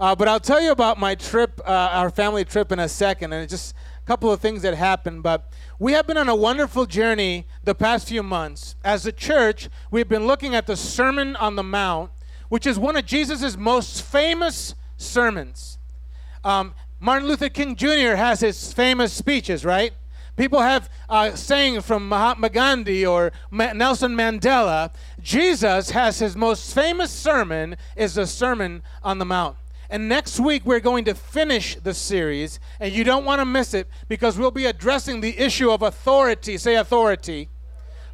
Uh, but I'll tell you about my trip, uh, our family trip, in a second, and just a couple of things that happened. But we have been on a wonderful journey the past few months. As a church, we've been looking at the Sermon on the Mount, which is one of Jesus' most famous sermons. Um, Martin Luther King Jr. has his famous speeches, right? People have uh, saying from Mahatma Gandhi or Ma- Nelson Mandela. Jesus has his most famous sermon is the Sermon on the Mount. And next week we're going to finish the series, and you don't want to miss it because we'll be addressing the issue of authority. Say authority.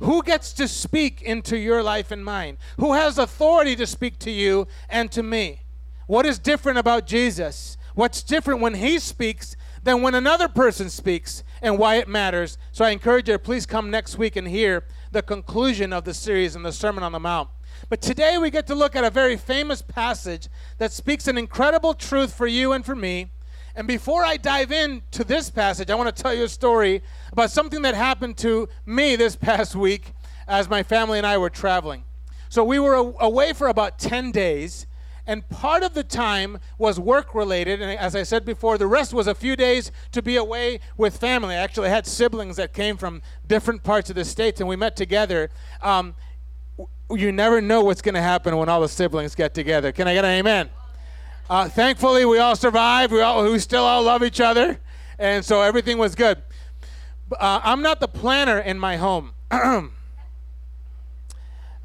Who gets to speak into your life and mine? Who has authority to speak to you and to me? What is different about Jesus? What's different when he speaks than when another person speaks and why it matters. So I encourage you to please come next week and hear the conclusion of the series and the Sermon on the Mount. But today we get to look at a very famous passage that speaks an incredible truth for you and for me. And before I dive into this passage, I want to tell you a story about something that happened to me this past week as my family and I were traveling. So we were away for about 10 days and part of the time was work related and as i said before the rest was a few days to be away with family. I actually had siblings that came from different parts of the states and we met together. Um, you never know what's going to happen when all the siblings get together. Can i get an amen? Uh, thankfully we all survived. We, all, we still all love each other and so everything was good. Uh, i'm not the planner in my home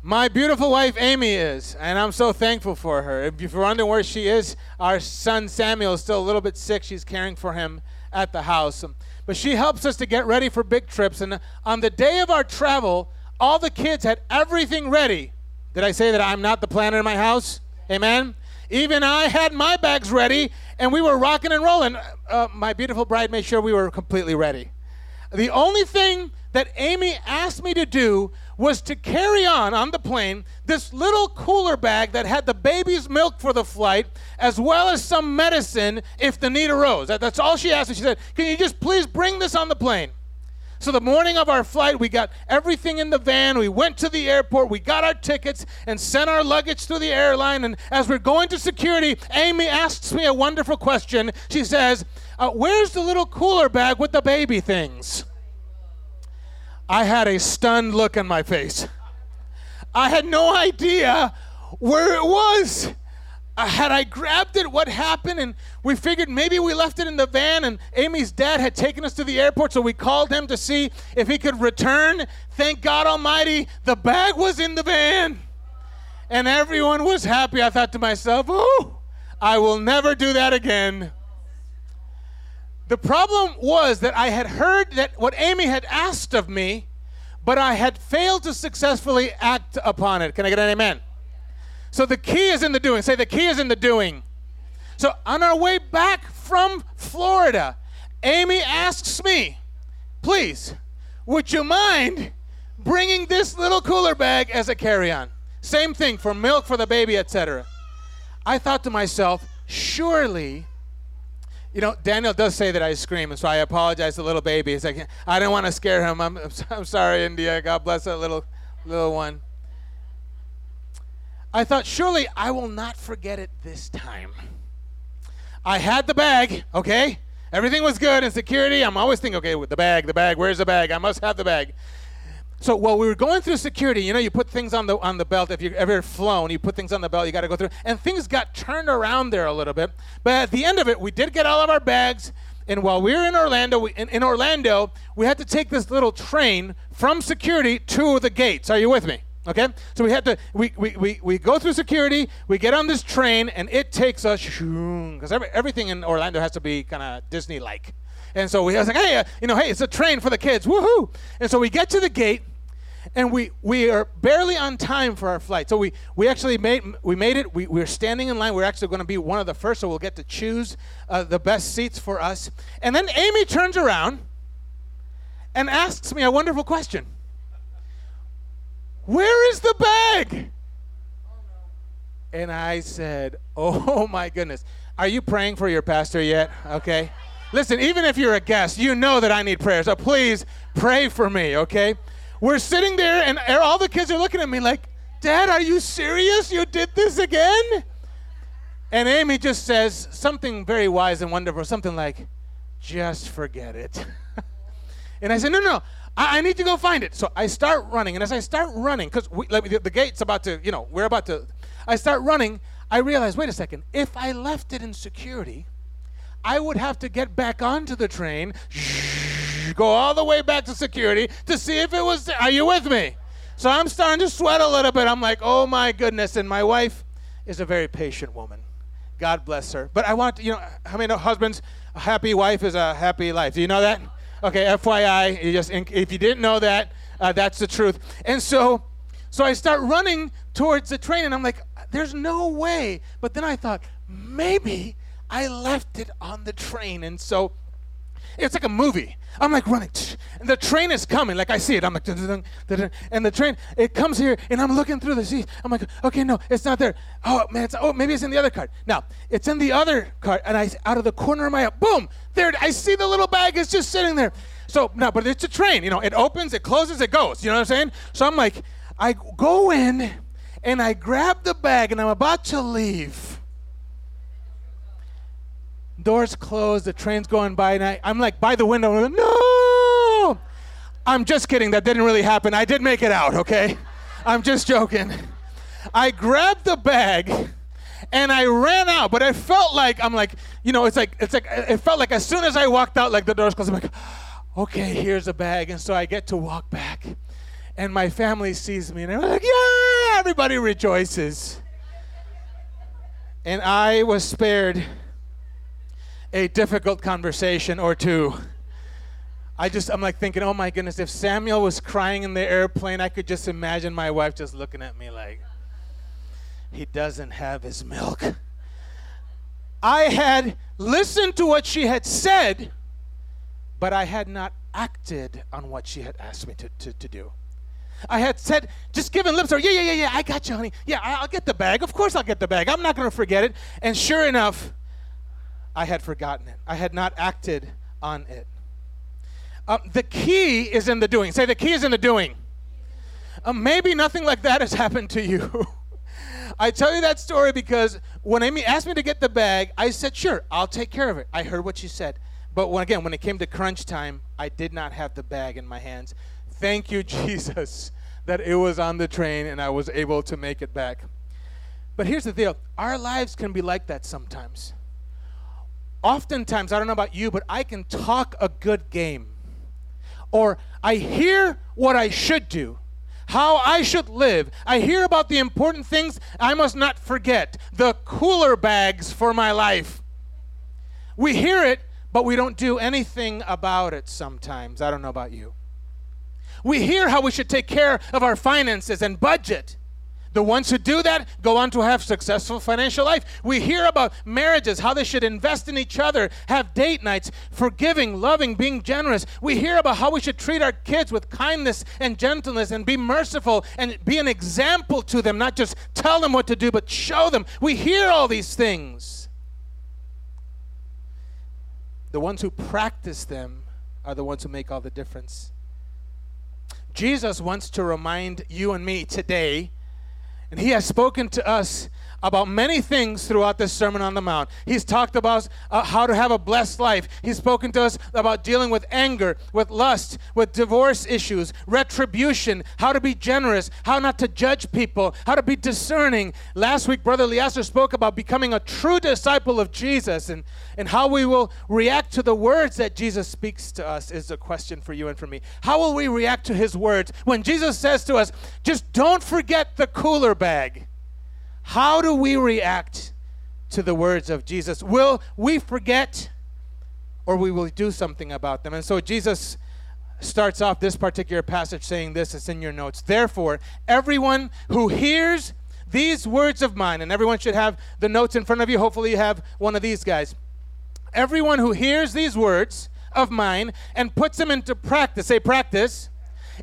My beautiful wife Amy is, and I'm so thankful for her. If you're wondering where she is, our son Samuel is still a little bit sick. She's caring for him at the house. But she helps us to get ready for big trips. And on the day of our travel, all the kids had everything ready. Did I say that I'm not the planner in my house? Amen? Even I had my bags ready, and we were rocking and rolling. Uh, my beautiful bride made sure we were completely ready. The only thing that Amy asked me to do was to carry on on the plane this little cooler bag that had the baby's milk for the flight, as well as some medicine if the need arose. That, that's all she asked. And she said, Can you just please bring this on the plane? So the morning of our flight, we got everything in the van. We went to the airport. We got our tickets and sent our luggage to the airline. And as we're going to security, Amy asks me a wonderful question. She says, uh, "Where's the little cooler bag with the baby things?" I had a stunned look on my face. I had no idea where it was. Uh, had I grabbed it, what happened? And we figured maybe we left it in the van, and Amy's dad had taken us to the airport, so we called him to see if he could return. Thank God Almighty, the bag was in the van. And everyone was happy. I thought to myself, oh, I will never do that again. The problem was that I had heard that what Amy had asked of me, but I had failed to successfully act upon it. Can I get an amen? So the key is in the doing. Say, the key is in the doing. So on our way back from Florida, Amy asks me, please, would you mind bringing this little cooler bag as a carry on? Same thing for milk for the baby, etc. I thought to myself, surely you know, Daniel does say that I scream, and so I apologize to little baby. It's like, I didn't want to scare him. I'm, I'm sorry, India. God bless that little, little one. I thought, surely I will not forget it this time. I had the bag, okay? Everything was good in security. I'm always thinking, okay, with the bag, the bag, where's the bag? I must have the bag. So while we were going through security, you know, you put things on the on the belt. If you've ever flown, you put things on the belt. You got to go through, and things got turned around there a little bit. But at the end of it, we did get all of our bags. And while we were in Orlando, we, in, in Orlando, we had to take this little train from security to the gates. Are you with me? Okay? So we had to, we, we, we, we go through security, we get on this train, and it takes us, because every, everything in Orlando has to be kind of Disney like. And so we was like, hey, uh, you know, hey, it's a train for the kids, woohoo! And so we get to the gate, and we we are barely on time for our flight. So we we actually made we made it. We we're standing in line. We're actually going to be one of the first, so we'll get to choose uh, the best seats for us. And then Amy turns around and asks me a wonderful question. Where is the bag? And I said, Oh my goodness. Are you praying for your pastor yet? Okay. Listen, even if you're a guest, you know that I need prayer. So please pray for me, okay? We're sitting there, and er, all the kids are looking at me like, Dad, are you serious? You did this again? And Amy just says something very wise and wonderful, something like, just forget it. and I said, no, no, I, I, need to go find it. So I start running. And as I start running, because the, the gate's about to, you know, we're about to, I start running. I realize, wait a second, if I left it in security, I would have to get back onto the train, go all the way back to security to see if it was. Are you with me? So I'm starting to sweat a little bit. I'm like, oh my goodness. And my wife is a very patient woman. God bless her. But I want, you know, how many husbands, a happy wife is a happy life? Do you know that? Okay, FYI, you just if you didn't know that, uh, that's the truth. And so, so I start running towards the train, and I'm like, there's no way. But then I thought, maybe I left it on the train, and so it's like a movie. I'm like running, and the train is coming. Like I see it. I'm like, and the train it comes here, and I'm looking through the seat. I'm like, okay, no, it's not there. Oh man, it's oh maybe it's in the other cart. Now it's in the other cart, and I out of the corner of my eye, boom, there. I see the little bag is just sitting there. So no, but it's a train. You know, it opens, it closes, it goes. You know what I'm saying? So I'm like, I go in, and I grab the bag, and I'm about to leave doors closed, the train's going by, and I, am like by the window, no! I'm just kidding, that didn't really happen. I did make it out, okay? I'm just joking. I grabbed the bag and I ran out, but I felt like I'm like, you know, it's like it's like it felt like as soon as I walked out, like the doors closed, I'm like, okay, here's a bag, and so I get to walk back, and my family sees me, and they're like, yeah, everybody rejoices, and I was spared a difficult conversation or two. I just, I'm like thinking, oh my goodness, if Samuel was crying in the airplane, I could just imagine my wife just looking at me like, he doesn't have his milk. I had listened to what she had said, but I had not acted on what she had asked me to, to, to do. I had said, just giving lip service, yeah, yeah, yeah, yeah, I got you, honey. Yeah, I'll get the bag. Of course I'll get the bag. I'm not going to forget it. And sure enough, I had forgotten it. I had not acted on it. Um, the key is in the doing. Say, the key is in the doing. Um, maybe nothing like that has happened to you. I tell you that story because when Amy asked me to get the bag, I said, sure, I'll take care of it. I heard what she said. But when, again, when it came to crunch time, I did not have the bag in my hands. Thank you, Jesus, that it was on the train and I was able to make it back. But here's the deal our lives can be like that sometimes oftentimes, I don't know about you, but I can talk a good game. Or I hear what I should do, how I should live. I hear about the important things I must not forget, the cooler bags for my life. We hear it, but we don't do anything about it sometimes. I don't know about you. We hear how we should take care of our finances and budget. The ones who do that go on to have successful financial life. We hear about marriages, how they should invest in each other, have date nights, forgiving, loving, being generous. We hear about how we should treat our kids with kindness and gentleness and be merciful and be an example to them, not just tell them what to do, but show them. We hear all these things. The ones who practice them are the ones who make all the difference. Jesus wants to remind you and me today and he has spoken to us about many things throughout this Sermon on the Mount. He's talked about uh, how to have a blessed life. He's spoken to us about dealing with anger, with lust, with divorce issues, retribution, how to be generous, how not to judge people, how to be discerning. Last week, Brother Leaster spoke about becoming a true disciple of Jesus and, and how we will react to the words that Jesus speaks to us is a question for you and for me. How will we react to his words when Jesus says to us, just don't forget the cooler bag? How do we react to the words of Jesus? Will we forget or we will do something about them? And so Jesus starts off this particular passage saying this, it's in your notes. Therefore, everyone who hears these words of mine, and everyone should have the notes in front of you. Hopefully, you have one of these guys. Everyone who hears these words of mine and puts them into practice, say practice,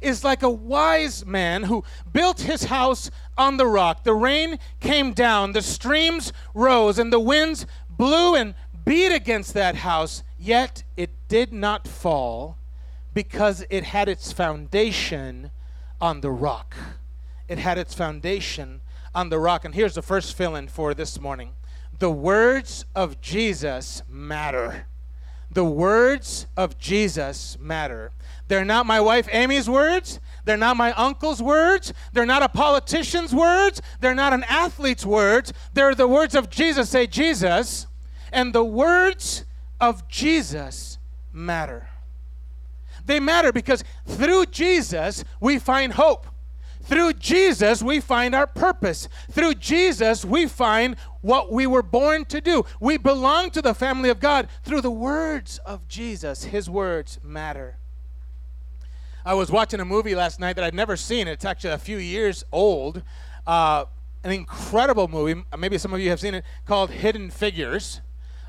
is like a wise man who built his house on the rock. The rain came down, the streams rose, and the winds blew and beat against that house, yet it did not fall because it had its foundation on the rock. It had its foundation on the rock. And here's the first fill in for this morning the words of Jesus matter. The words of Jesus matter. They're not my wife Amy's words. They're not my uncle's words. They're not a politician's words. They're not an athlete's words. They're the words of Jesus. Say, Jesus. And the words of Jesus matter. They matter because through Jesus, we find hope. Through Jesus, we find our purpose. Through Jesus, we find what we were born to do. We belong to the family of God through the words of Jesus. His words matter. I was watching a movie last night that I'd never seen. It's actually a few years old. Uh, an incredible movie. Maybe some of you have seen it called Hidden Figures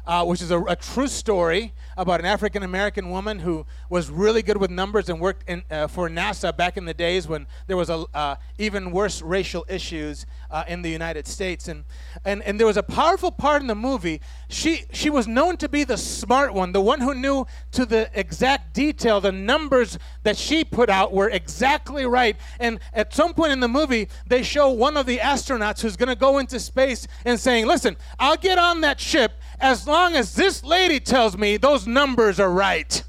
uh, which is a, a, true story about an African American woman who was really good with numbers and worked in, uh, for NASA back in the days when there was a, uh, even worse racial issues uh, in the United States. And, and, and there was a powerful part in the movie. She, she was known to be the smart one, the one who knew to the exact detail the numbers that she put out were exactly right. And at some point in the movie, they show one of the astronauts who's going to go into space and saying, Listen, I'll get on that ship as long as this lady tells me those numbers are right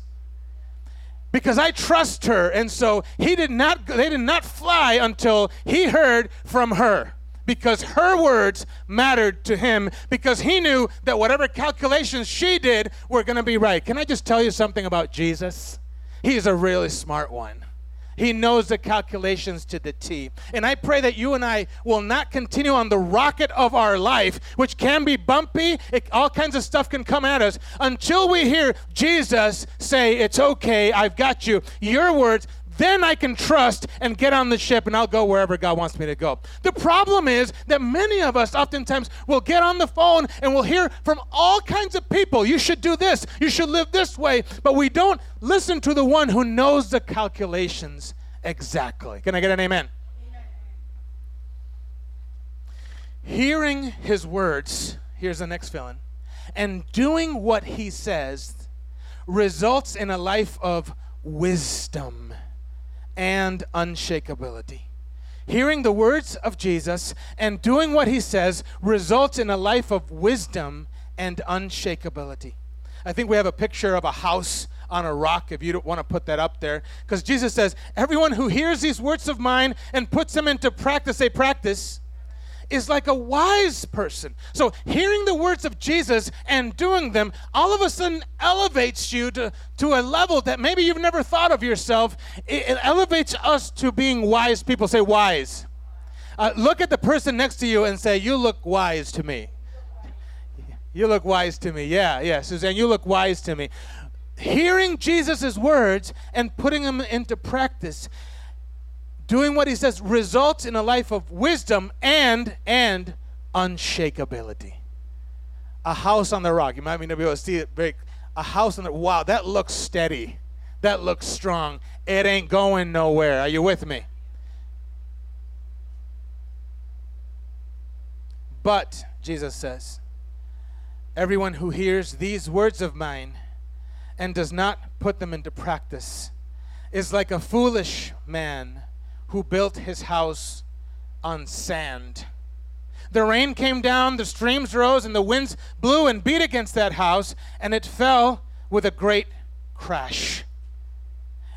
because I trust her. And so he did not they did not fly until he heard from her because her words mattered to him because he knew that whatever calculations she did were going to be right. Can I just tell you something about Jesus? He's a really smart one. He knows the calculations to the T. And I pray that you and I will not continue on the rocket of our life, which can be bumpy. It, all kinds of stuff can come at us until we hear Jesus say, It's okay, I've got you. Your words, then I can trust and get on the ship and I'll go wherever God wants me to go. The problem is that many of us oftentimes will get on the phone and we'll hear from all kinds of people. You should do this, you should live this way, but we don't listen to the one who knows the calculations exactly. Can I get an amen? amen. Hearing his words, here's the next fill and doing what he says results in a life of wisdom and unshakability. Hearing the words of Jesus and doing what he says results in a life of wisdom and unshakability. I think we have a picture of a house on a rock if you don't want to put that up there. Because Jesus says, Everyone who hears these words of mine and puts them into practice, they practice, is like a wise person. So, hearing the words of Jesus and doing them all of a sudden elevates you to, to a level that maybe you've never thought of yourself. It, it elevates us to being wise people. Say, wise. Uh, look at the person next to you and say, You look wise to me. You look wise to me. Yeah, yeah, Suzanne, you look wise to me. Hearing Jesus' words and putting them into practice doing what he says results in a life of wisdom and and unshakability. A house on the rock. You might be able to see it break. A house on the wow, that looks steady. That looks strong. It ain't going nowhere. Are you with me? But, Jesus says, everyone who hears these words of mine and does not put them into practice is like a foolish man who built his house on sand. The rain came down, the streams rose, and the winds blew and beat against that house, and it fell with a great crash.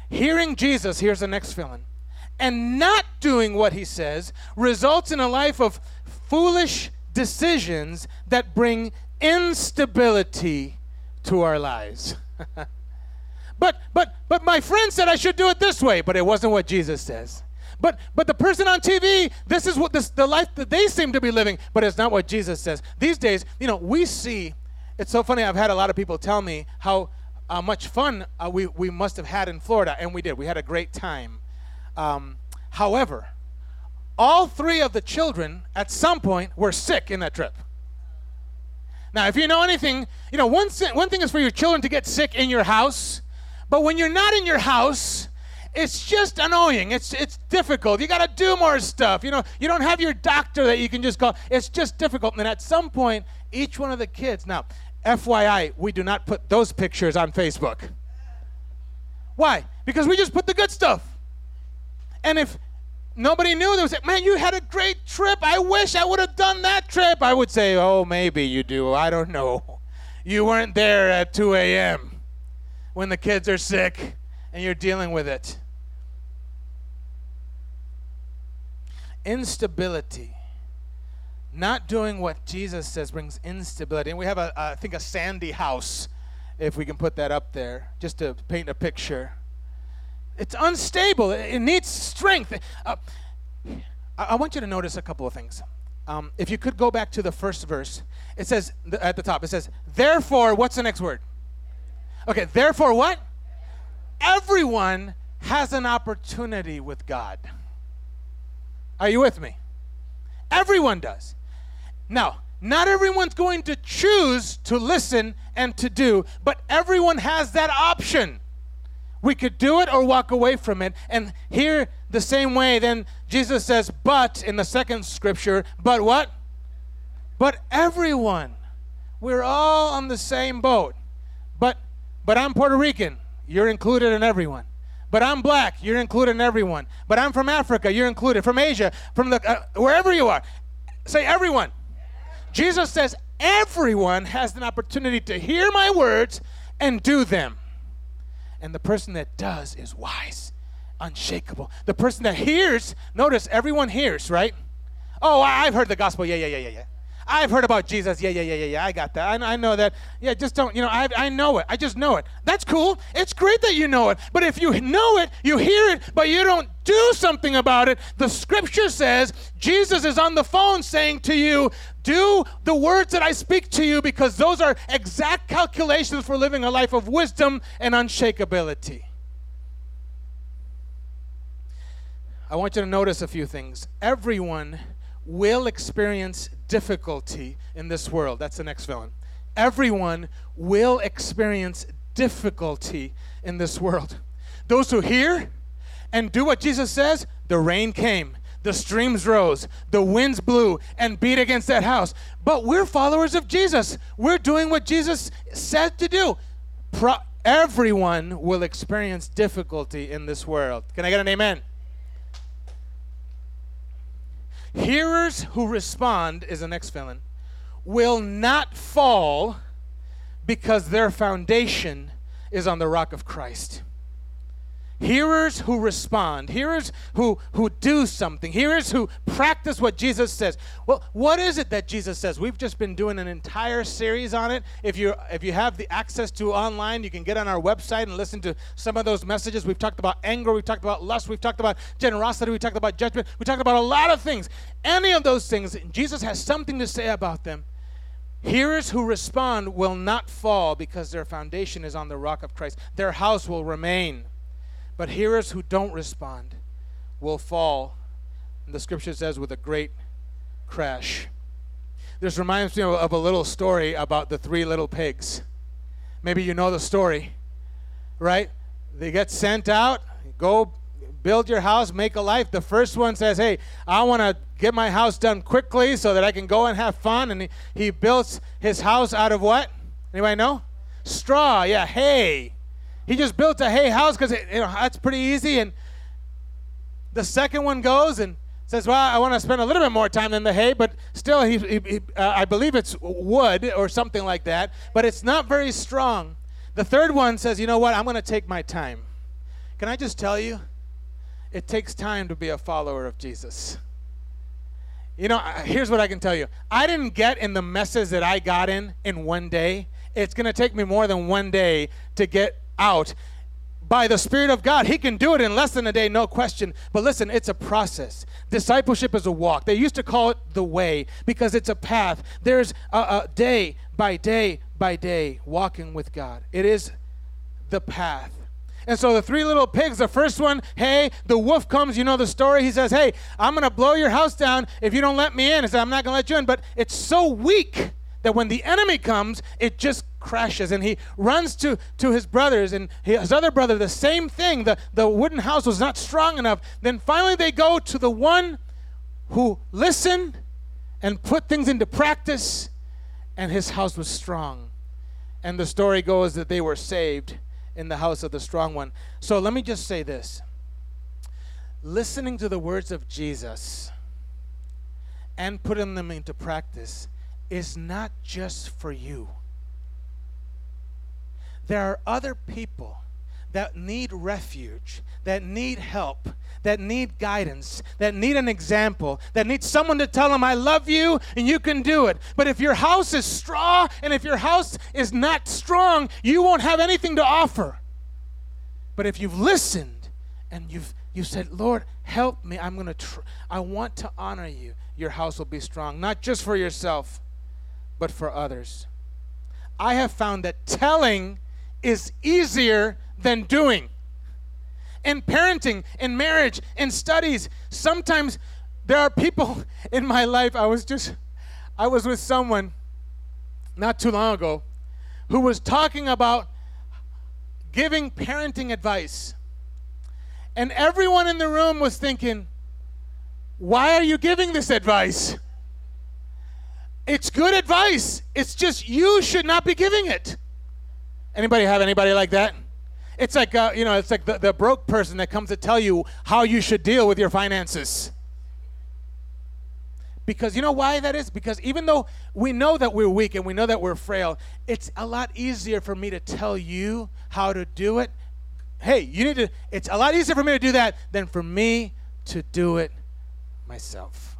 Hearing Jesus, here's the next villain, and not doing what he says results in a life of foolish decisions that bring instability to our lives. but but but my friend said I should do it this way, but it wasn't what Jesus says. But but the person on TV, this is what this the life that they seem to be living, but it's not what Jesus says. These days, you know, we see. It's so funny. I've had a lot of people tell me how uh, much fun uh, we we must have had in Florida, and we did. We had a great time. Um, however, all three of the children at some point were sick in that trip. Now, if you know anything, you know one one thing is for your children to get sick in your house, but when you're not in your house it's just annoying. It's it's difficult. You got to do more stuff. You know, you don't have your doctor that you can just call. It's just difficult. And at some point, each one of the kids. Now, FYI, we do not put those pictures on Facebook. Why? Because we just put the good stuff. And if nobody knew. They would say, Man, you had a great trip. I wish I would have done that trip. I would say, Oh, maybe you do. I don't know. You weren't there at 2 a.m. when the kids are sick and you're dealing with it. Instability. Not doing what Jesus says brings instability. And we have, a, I think, a sandy house, if we can put that up there, just to paint a picture. It's unstable. It needs strength. Uh, I want you to notice a couple of things. Um, if you could go back to the first verse, it says at the top, it says, Therefore, what's the next word? Okay, therefore, what? Everyone has an opportunity with God. Are you with me? Everyone does. Now, not everyone's going to choose to listen and to do, but everyone has that option. We could do it or walk away from it. And here, the same way, then Jesus says, but in the second scripture, but what? But everyone. We're all on the same boat. But but I'm Puerto Rican. You're included in everyone. But I'm black. You're included in everyone. But I'm from Africa. You're included. From Asia. From the uh, wherever you are. Say everyone. Jesus says everyone has an opportunity to hear my words and do them. And the person that does is wise, unshakable. The person that hears, notice everyone hears, right? Oh, I've heard the gospel. Yeah, yeah, yeah, yeah, yeah. I've heard about Jesus. Yeah, yeah, yeah, yeah, yeah. I got that. I, I know that. Yeah, just don't, you know, I, I know it. I just know it. That's cool. It's great that you know it. But if you know it, you hear it, but you don't do something about it, the scripture says Jesus is on the phone saying to you, do the words that I speak to you because those are exact calculations for living a life of wisdom and unshakability. I want you to notice a few things. Everyone will experience difficulty in this world. That's the next villain. Everyone will experience difficulty in this world. Those who hear and do what Jesus says, the rain came, the streams rose, the winds blew and beat against that house. But we're followers of Jesus. We're doing what Jesus said to do. Pro- everyone will experience difficulty in this world. Can I get an amen? Hearers who respond is the next villain will not fall because their foundation is on the rock of Christ hearers who respond, hearers who, who do something, hearers who practice what Jesus says. Well, what is it that Jesus says? We've just been doing an entire series on it. If you if you have the access to online, you can get on our website and listen to some of those messages. We've talked about anger, we've talked about lust, we've talked about generosity, we talked about judgment, we talked about a lot of things. Any of those things, Jesus has something to say about them. Hearers who respond will not fall because their foundation is on the rock of Christ. Their house will remain. But hearers who don't respond will fall, and the scripture says, with a great crash. This reminds me of a little story about the three little pigs. Maybe you know the story, right? They get sent out, go build your house, make a life. The first one says, Hey, I want to get my house done quickly so that I can go and have fun. And he, he builds his house out of what? Anybody know? Straw, yeah, hay. He just built a hay house because you know that's pretty easy. And the second one goes and says, "Well, I want to spend a little bit more time than the hay, but still, he, he, he uh, I believe it's wood or something like that, but it's not very strong." The third one says, "You know what? I'm going to take my time." Can I just tell you, it takes time to be a follower of Jesus. You know, here's what I can tell you. I didn't get in the messes that I got in in one day. It's going to take me more than one day to get out by the Spirit of God. He can do it in less than a day, no question. But listen, it's a process. Discipleship is a walk. They used to call it the way because it's a path. There's a, a day by day by day walking with God. It is the path. And so the three little pigs, the first one, hey, the wolf comes, you know the story. He says, hey, I'm going to blow your house down if you don't let me in. He said, I'm not going to let you in. But it's so weak that when the enemy comes, it just crashes and he runs to, to his brothers and his other brother, the same thing. The, the wooden house was not strong enough. Then finally they go to the one who listened and put things into practice, and his house was strong. And the story goes that they were saved in the house of the strong one. So let me just say this listening to the words of Jesus and putting them into practice is not just for you. There are other people that need refuge, that need help, that need guidance, that need an example, that need someone to tell them, I love you and you can do it. But if your house is straw and if your house is not strong, you won't have anything to offer. But if you've listened and you've you said, Lord, help me. I'm to, tr- I want to honor you. Your house will be strong, not just for yourself, but for others. I have found that telling is easier than doing. In parenting, in marriage, in studies, sometimes there are people in my life. I was just, I was with someone not too long ago who was talking about giving parenting advice. And everyone in the room was thinking, why are you giving this advice? It's good advice. It's just you should not be giving it. Anybody have anybody like that? It's like uh, you know, it's like the, the broke person that comes to tell you how you should deal with your finances. Because you know why that is? Because even though we know that we're weak and we know that we're frail, it's a lot easier for me to tell you how to do it. Hey, you need to, it's a lot easier for me to do that than for me to do it myself.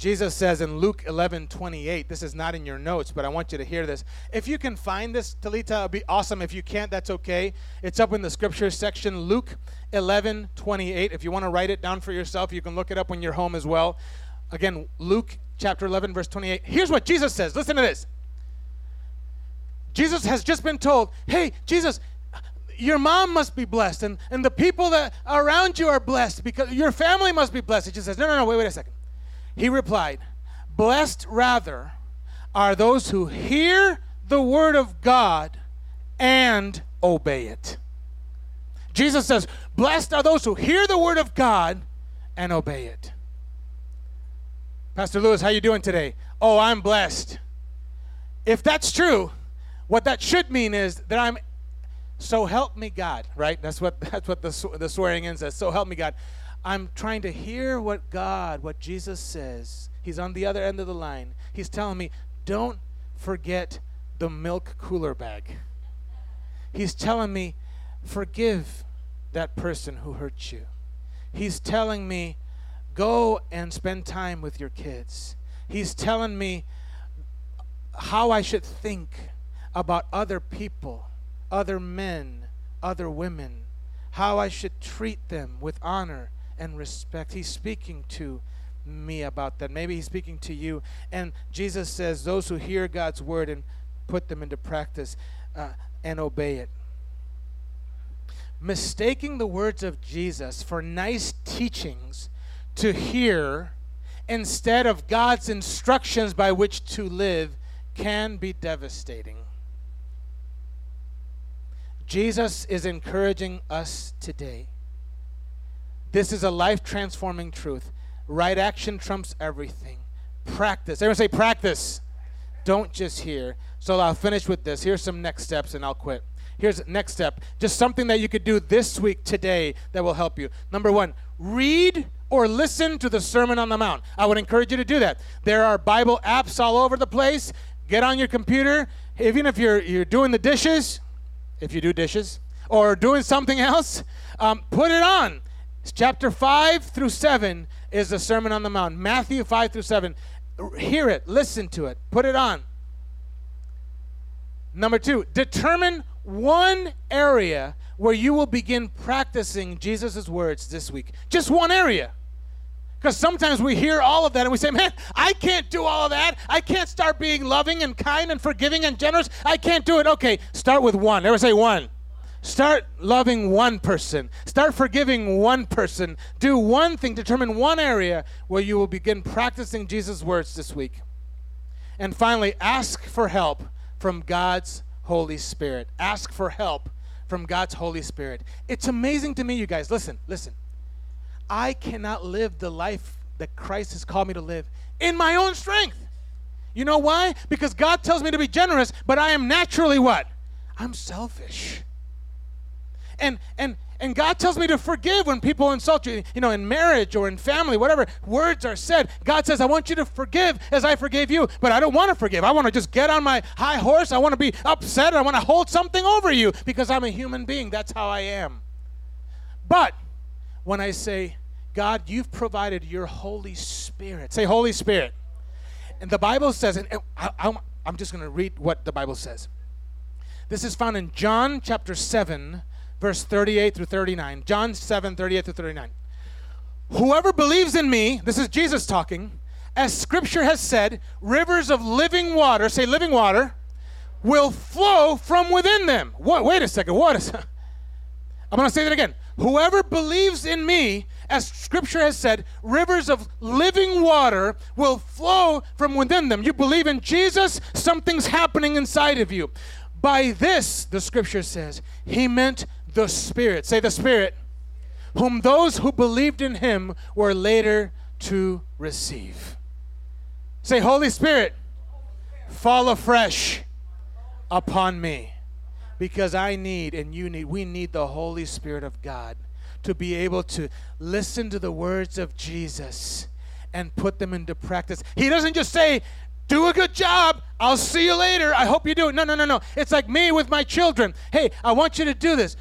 Jesus says in Luke 11 28, this is not in your notes, but I want you to hear this. If you can find this, Talita, it'd be awesome. If you can't, that's okay. It's up in the scriptures section, Luke 11 28. If you want to write it down for yourself, you can look it up when you're home as well. Again, Luke chapter 11, verse 28. Here's what Jesus says. Listen to this. Jesus has just been told, hey, Jesus, your mom must be blessed, and, and the people that around you are blessed because your family must be blessed. He just says, no, no, no, wait, wait a second. He replied, Blessed rather are those who hear the word of God and obey it. Jesus says, Blessed are those who hear the word of God and obey it. Pastor Lewis, how you doing today? Oh, I'm blessed. If that's true, what that should mean is that I'm so help me God, right? That's what that's what the, the swearing in says. So help me God. I'm trying to hear what God, what Jesus says. He's on the other end of the line. He's telling me, don't forget the milk cooler bag. He's telling me, forgive that person who hurt you. He's telling me, go and spend time with your kids. He's telling me how I should think about other people, other men, other women, how I should treat them with honor and respect. He's speaking to me about that. Maybe he's speaking to you. And Jesus says, Those who hear God's word and put them into practice uh, and obey it. Mistaking the words of Jesus for nice teachings to hear instead of God's instructions by which to live can be devastating. Jesus is encouraging us today this is a life transforming truth. Right action trumps everything. Practice. Everyone say practice. Don't just hear. So I'll finish with this. Here's some next steps and I'll quit. Here's next step. Just something that you could do this week, today, that will help you. Number one, read or listen to the Sermon on the Mount. I would encourage you to do that. There are Bible apps all over the place. Get on your computer. Even if you're, you're doing the dishes, if you do dishes, or doing something else, um, put it on Chapter 5 through 7 is the Sermon on the Mount. Matthew 5 through 7. Hear it, listen to it, put it on. Number two, determine one area where you will begin practicing Jesus' words this week. Just one area. Because sometimes we hear all of that and we say, man, I can't do all of that. I can't start being loving and kind and forgiving and generous. I can't do it. Okay, start with one. Never say one. Start loving one person. Start forgiving one person. Do one thing. Determine one area where you will begin practicing Jesus' words this week. And finally, ask for help from God's Holy Spirit. Ask for help from God's Holy Spirit. It's amazing to me, you guys. Listen, listen. I cannot live the life that Christ has called me to live in my own strength. You know why? Because God tells me to be generous, but I am naturally what? I'm selfish and and And God tells me to forgive when people insult you, you know, in marriage or in family, whatever words are said. God says, I want you to forgive as I forgave you, but I don't want to forgive. I want to just get on my high horse. I want to be upset. I want to hold something over you because I'm a human being. That's how I am. But when I say, God, you've provided your Holy Spirit, say, Holy Spirit. And the Bible says, and I, am just going to read what the Bible says. This is found in John chapter 7, verse 38 through 39. John 7, 38 through 39. Whoever believes in me, this is Jesus talking, as scripture has said, rivers of living water, say living water, will flow from within them. What, wait a second, what is I'm going to say that again. Whoever believes in me, as scripture has said, rivers of living water will flow from within them. You believe in Jesus, something's happening inside of you. By this, the scripture says, he meant the Spirit. Say the Spirit, whom those who believed in him were later to receive. Say, Holy Spirit, fall afresh upon me because I need and you need, we need the Holy Spirit of God to be able to listen to the words of Jesus and put them into practice. He doesn't just say, do a good job. I'll see you later. I hope you do it. No, no, no, no. It's like me with my children. Hey, I want you to do this.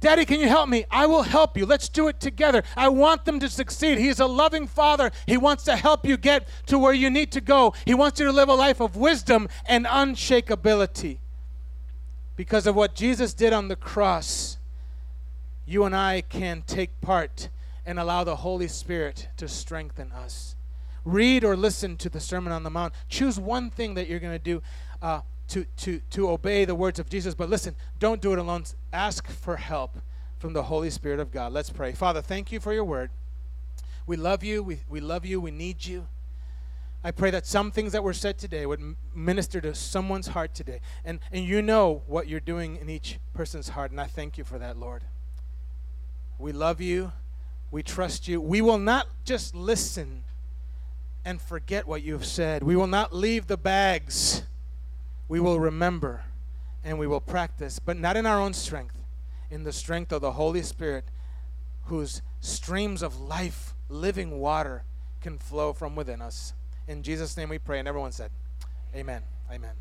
Daddy, can you help me? I will help you. Let's do it together. I want them to succeed. He is a loving father. He wants to help you get to where you need to go. He wants you to live a life of wisdom and unshakability. Because of what Jesus did on the cross, you and I can take part and allow the Holy Spirit to strengthen us. Read or listen to the Sermon on the Mount. Choose one thing that you're going to do. Uh, to, to, to obey the words of Jesus. But listen, don't do it alone. Ask for help from the Holy Spirit of God. Let's pray. Father, thank you for your word. We love you. We, we love you. We need you. I pray that some things that were said today would minister to someone's heart today. And, and you know what you're doing in each person's heart. And I thank you for that, Lord. We love you. We trust you. We will not just listen and forget what you've said. We will not leave the bags we will remember and we will practice, but not in our own strength, in the strength of the Holy Spirit, whose streams of life, living water, can flow from within us. In Jesus' name we pray. And everyone said, Amen. Amen.